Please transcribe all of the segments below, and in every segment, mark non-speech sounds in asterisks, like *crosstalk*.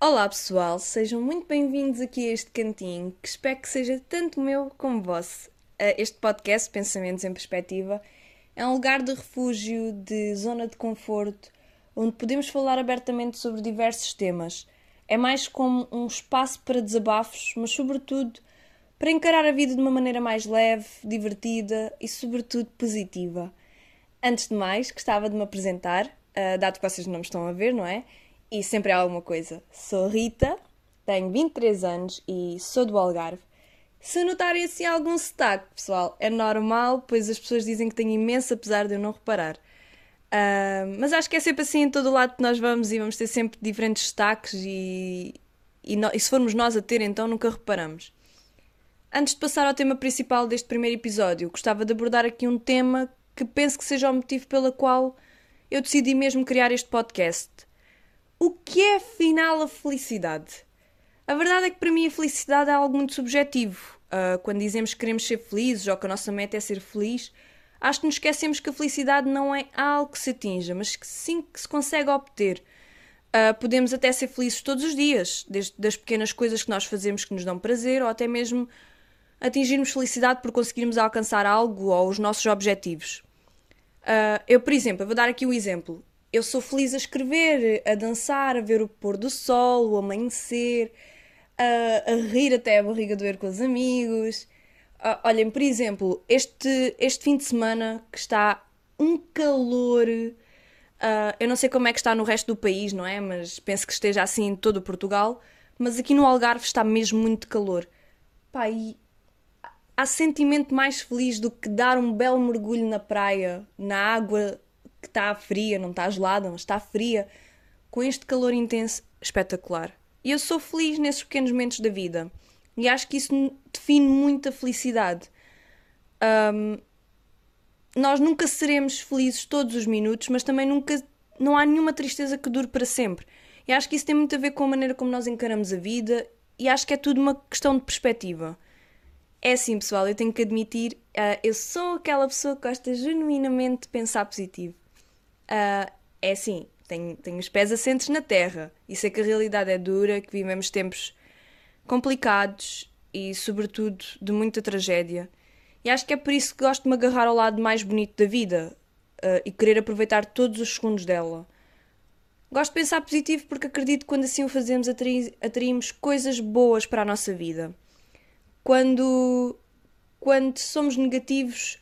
Olá pessoal, sejam muito bem-vindos aqui a este cantinho, que espero que seja tanto meu como vosso. Este podcast, Pensamentos em Perspectiva, é um lugar de refúgio, de zona de conforto, onde podemos falar abertamente sobre diversos temas. É mais como um espaço para desabafos, mas sobretudo para encarar a vida de uma maneira mais leve, divertida e sobretudo positiva. Antes de mais, gostava de me apresentar, uh, dado que vocês não me estão a ver, não é? E sempre há alguma coisa. Sou Rita, tenho 23 anos e sou do Algarve. Se notarem assim algum sotaque, pessoal, é normal, pois as pessoas dizem que tenho imenso, apesar de eu não reparar. Uh, mas acho que é sempre assim em todo o lado que nós vamos e vamos ter sempre diferentes sotaques e, e, no, e se formos nós a ter, então nunca reparamos. Antes de passar ao tema principal deste primeiro episódio, gostava de abordar aqui um tema que penso que seja o motivo pelo qual eu decidi mesmo criar este podcast. O que é afinal a felicidade? A verdade é que para mim a felicidade é algo muito subjetivo. Uh, quando dizemos que queremos ser felizes ou que a nossa meta é ser feliz, acho que nos esquecemos que a felicidade não é algo que se atinja, mas que sim que se consegue obter. Uh, podemos até ser felizes todos os dias, desde das pequenas coisas que nós fazemos que nos dão prazer, ou até mesmo atingirmos felicidade por conseguirmos alcançar algo ou os nossos objetivos. Uh, eu, por exemplo, vou dar aqui um exemplo. Eu sou feliz a escrever, a dançar, a ver o pôr do sol, o amanhecer, a, a rir até a barriga doer com os amigos. Uh, olhem, por exemplo, este, este fim de semana que está um calor. Uh, eu não sei como é que está no resto do país, não é? Mas penso que esteja assim em todo Portugal. Mas aqui no Algarve está mesmo muito calor. Pá, e há sentimento mais feliz do que dar um belo mergulho na praia, na água que está fria, não está gelada, mas está fria, com este calor intenso espetacular. E eu sou feliz nesses pequenos momentos da vida. E acho que isso define muito a felicidade. Um, nós nunca seremos felizes todos os minutos, mas também nunca. Não há nenhuma tristeza que dure para sempre. E acho que isso tem muito a ver com a maneira como nós encaramos a vida e acho que é tudo uma questão de perspectiva. É assim, pessoal, eu tenho que admitir, uh, eu sou aquela pessoa que gosta genuinamente de pensar positivo. Uh, é assim, tenho, tenho os pés assentes na terra e sei que a realidade é dura, que vivemos tempos complicados e, sobretudo, de muita tragédia. E acho que é por isso que gosto de me agarrar ao lado mais bonito da vida uh, e querer aproveitar todos os segundos dela. Gosto de pensar positivo porque acredito que quando assim o fazemos atraímos coisas boas para a nossa vida. Quando, quando somos negativos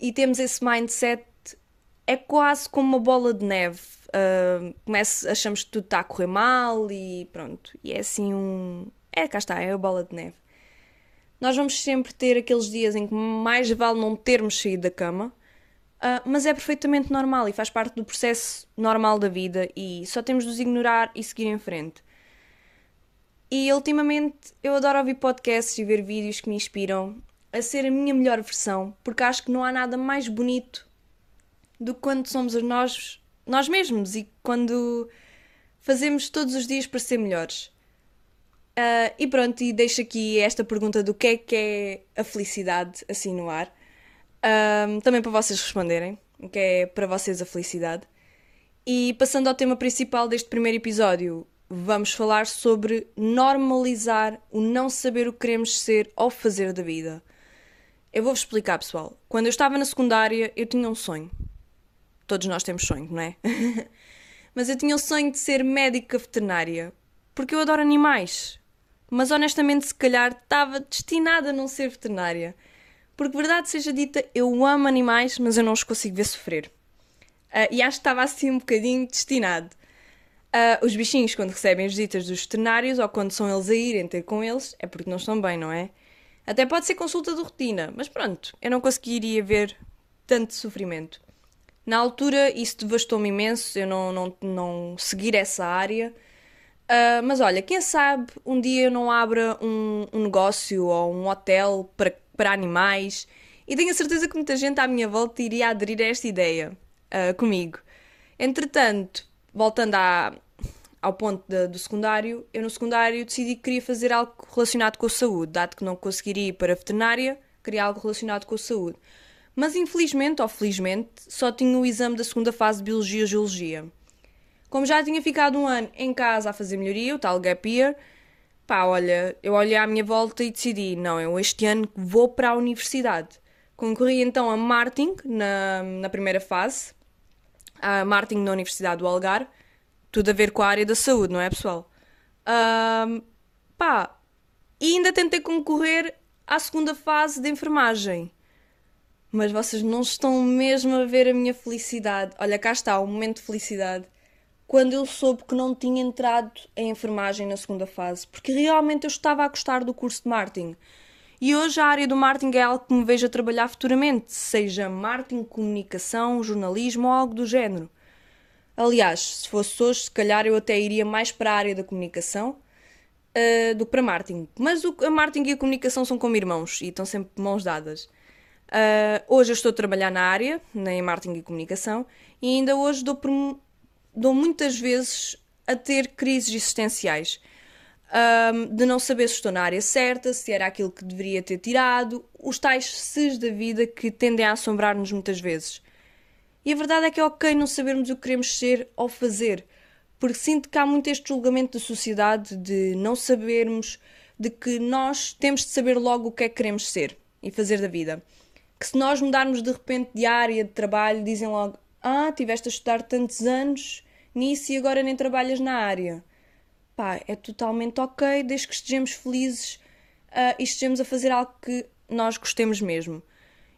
e temos esse mindset, é quase como uma bola de neve uh, começa, achamos que tudo está a correr mal e pronto. E é assim um. É, cá está, é a bola de neve. Nós vamos sempre ter aqueles dias em que mais vale não termos saído da cama, uh, mas é perfeitamente normal e faz parte do processo normal da vida e só temos de os ignorar e seguir em frente. E ultimamente eu adoro ouvir podcasts e ver vídeos que me inspiram a ser a minha melhor versão, porque acho que não há nada mais bonito do que quando somos nós nós mesmos e quando fazemos todos os dias para ser melhores. Uh, e pronto, e deixo aqui esta pergunta do que é que é a felicidade, assim no ar. Uh, também para vocês responderem, o que é para vocês a felicidade. E passando ao tema principal deste primeiro episódio, vamos falar sobre normalizar o não saber o que queremos ser ou fazer da vida. Eu vou-vos explicar, pessoal. Quando eu estava na secundária, eu tinha um sonho. Todos nós temos sonho, não é? *laughs* Mas eu tinha o sonho de ser médica veterinária, porque eu adoro animais. Mas honestamente, se calhar estava destinada a não ser veterinária. Porque, verdade seja dita, eu amo animais, mas eu não os consigo ver sofrer. Uh, e acho que estava assim um bocadinho destinado. Uh, os bichinhos, quando recebem as visitas dos veterinários ou quando são eles a irem ter com eles, é porque não estão bem, não é? Até pode ser consulta de rotina, mas pronto, eu não conseguiria ver tanto sofrimento. Na altura isso devastou-me imenso, eu não, não, não seguir essa área. Uh, mas olha, quem sabe um dia eu não abra um, um negócio ou um hotel para, para animais e tenho a certeza que muita gente à minha volta iria aderir a esta ideia uh, comigo. Entretanto, voltando à, ao ponto de, do secundário, eu no secundário decidi que queria fazer algo relacionado com a saúde, dado que não conseguiria ir para a veterinária, queria algo relacionado com a saúde. Mas infelizmente ou felizmente só tinha o exame da segunda fase de Biologia e Geologia. Como já tinha ficado um ano em casa a fazer melhoria, o tal gap year, pá, olha, eu olhei à minha volta e decidi, não, eu este ano vou para a universidade. Concorri então a Martin na, na primeira fase, a Martin na Universidade do Algarve, tudo a ver com a área da saúde, não é, pessoal? Um, pá, e ainda tentei concorrer à segunda fase de enfermagem. Mas vocês não estão mesmo a ver a minha felicidade. Olha, cá está, o momento de felicidade. Quando eu soube que não tinha entrado em enfermagem na segunda fase, porque realmente eu estava a gostar do curso de marketing. E hoje a área do marketing é algo que me vejo a trabalhar futuramente, seja marketing, comunicação, jornalismo ou algo do género. Aliás, se fosse hoje, se calhar eu até iria mais para a área da comunicação uh, do que para marketing. Mas o, a marketing e a comunicação são como irmãos e estão sempre de mãos dadas. Uh, hoje eu estou a trabalhar na área, em marketing e comunicação, e ainda hoje dou, dou muitas vezes a ter crises existenciais um, de não saber se estou na área certa, se era aquilo que deveria ter tirado, os tais ses da vida que tendem a assombrar-nos muitas vezes. E a verdade é que é ok não sabermos o que queremos ser ou fazer, porque sinto que há muito este julgamento da sociedade de não sabermos, de que nós temos de saber logo o que é que queremos ser e fazer da vida. Que se nós mudarmos de repente de área de trabalho, dizem logo: Ah, tiveste a estudar tantos anos nisso e agora nem trabalhas na área pá, é totalmente ok desde que estejamos felizes uh, e estejamos a fazer algo que nós gostemos mesmo.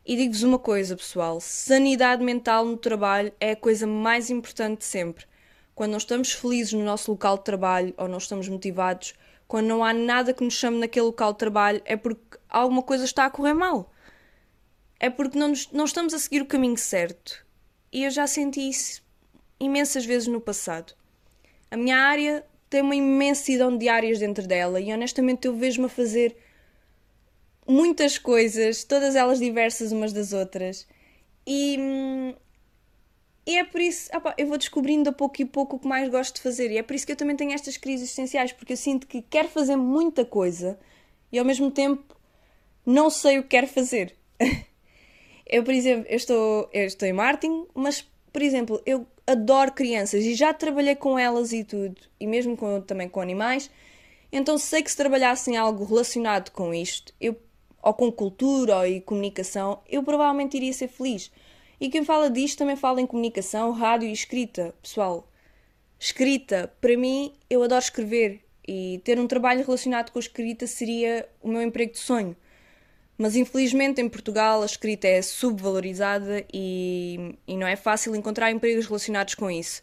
E digo-vos uma coisa, pessoal: sanidade mental no trabalho é a coisa mais importante sempre. Quando não estamos felizes no nosso local de trabalho ou não estamos motivados, quando não há nada que nos chame naquele local de trabalho, é porque alguma coisa está a correr mal. É porque não, nos, não estamos a seguir o caminho certo. E eu já senti isso imensas vezes no passado. A minha área tem uma imensidão de áreas dentro dela e honestamente eu vejo-me a fazer muitas coisas, todas elas diversas umas das outras. E, e é por isso, opa, eu vou descobrindo a pouco e pouco o que mais gosto de fazer. E é por isso que eu também tenho estas crises existenciais, porque eu sinto que quero fazer muita coisa e ao mesmo tempo não sei o que quero fazer. *laughs* eu, por exemplo, eu estou, eu estou em marketing, mas, por exemplo, eu adoro crianças e já trabalhei com elas e tudo, e mesmo com, também com animais, então sei que se trabalhassem algo relacionado com isto, eu, ou com cultura ou e comunicação, eu provavelmente iria ser feliz. E quem fala disto também fala em comunicação, rádio e escrita. Pessoal, escrita, para mim, eu adoro escrever e ter um trabalho relacionado com a escrita seria o meu emprego de sonho. Mas infelizmente em Portugal a escrita é subvalorizada e, e não é fácil encontrar empregos relacionados com isso.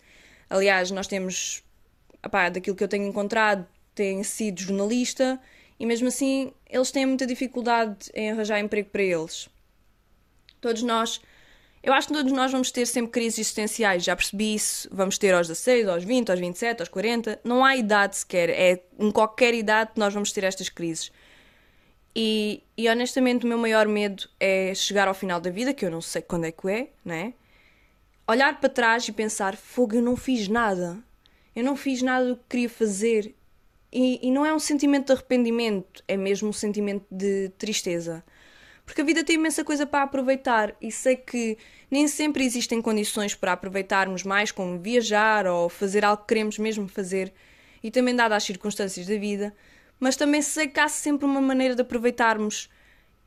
Aliás, nós temos, apá, daquilo que eu tenho encontrado, tem sido jornalista e mesmo assim eles têm muita dificuldade em arranjar emprego para eles. Todos nós, eu acho que todos nós vamos ter sempre crises existenciais, já percebi isso. Vamos ter aos 16, aos 20, aos 27, aos 40. Não há idade sequer, é em qualquer idade que nós vamos ter estas crises. E, e, honestamente o meu maior medo é chegar ao final da vida, que eu não sei quando é que é, né? Olhar para trás e pensar, fogo, eu não fiz nada. Eu não fiz nada do que queria fazer. E, e não é um sentimento de arrependimento, é mesmo um sentimento de tristeza. Porque a vida tem imensa coisa para aproveitar e sei que nem sempre existem condições para aproveitarmos mais, como viajar ou fazer algo que queremos mesmo fazer. E também, dadas as circunstâncias da vida, mas também sei que há sempre uma maneira de aproveitarmos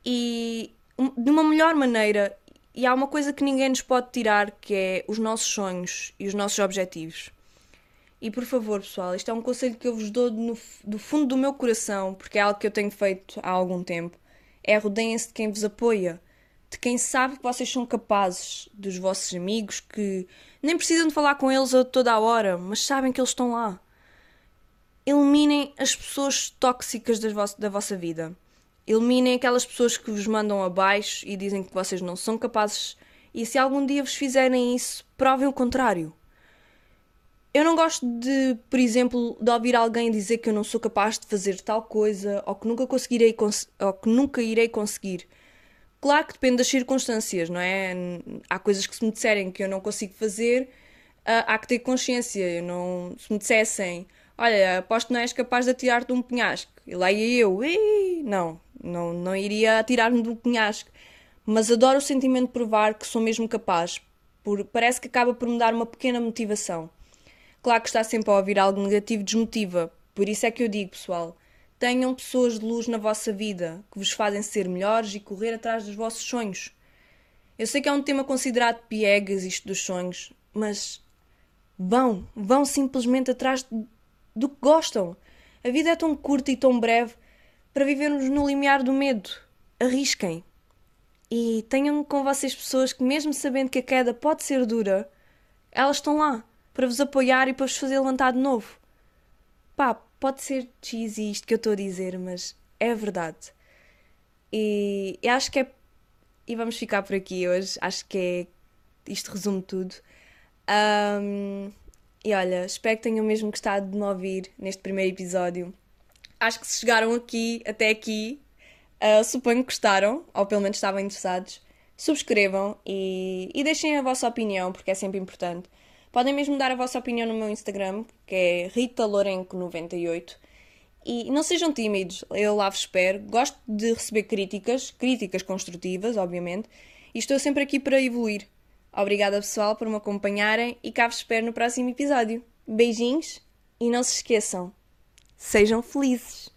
e de uma melhor maneira. E há uma coisa que ninguém nos pode tirar, que é os nossos sonhos e os nossos objetivos. E por favor, pessoal, isto é um conselho que eu vos dou no, do fundo do meu coração, porque é algo que eu tenho feito há algum tempo. É rodeiem-se de quem vos apoia, de quem sabe que vocês são capazes, dos vossos amigos que nem precisam de falar com eles a toda a hora, mas sabem que eles estão lá eliminem as pessoas tóxicas da vossa vida. Eliminem aquelas pessoas que vos mandam abaixo e dizem que vocês não são capazes. E se algum dia vos fizerem isso, provem o contrário. Eu não gosto de, por exemplo, de ouvir alguém dizer que eu não sou capaz de fazer tal coisa ou que nunca conseguirei ou que nunca irei conseguir. Claro que depende das circunstâncias, não é? Há coisas que se me disserem que eu não consigo fazer, ah, há que ter consciência. Eu não, se me dissessem olha, aposto que não és capaz de atirar-te um penhasco. E lá ia eu, não, não, não iria atirar-me de um penhasco. mas adoro o sentimento de provar que sou mesmo capaz, por, parece que acaba por me dar uma pequena motivação. Claro que está sempre a ouvir algo negativo desmotiva, por isso é que eu digo, pessoal, tenham pessoas de luz na vossa vida que vos fazem ser melhores e correr atrás dos vossos sonhos. Eu sei que é um tema considerado piegas isto dos sonhos, mas vão, vão simplesmente atrás do que gostam. A vida é tão curta e tão breve para vivermos no limiar do medo. Arrisquem. E tenham com vocês pessoas que, mesmo sabendo que a queda pode ser dura, elas estão lá para vos apoiar e para vos fazer levantar de novo. Pá, pode ser cheesy isto que eu estou a dizer, mas é verdade. E, e acho que é. E vamos ficar por aqui hoje. Acho que é. Isto resume tudo. Um, e olha, espero que tenham mesmo gostado de me ouvir neste primeiro episódio. Acho que se chegaram aqui, até aqui, uh, suponho que gostaram, ou pelo menos estavam interessados. Subscrevam e, e deixem a vossa opinião, porque é sempre importante. Podem mesmo dar a vossa opinião no meu Instagram, que é ritalorenco98. E não sejam tímidos, eu lá vos espero. Gosto de receber críticas, críticas construtivas, obviamente, e estou sempre aqui para evoluir. Obrigada, pessoal, por me acompanharem e cá vos espero no próximo episódio. Beijinhos e não se esqueçam, sejam felizes!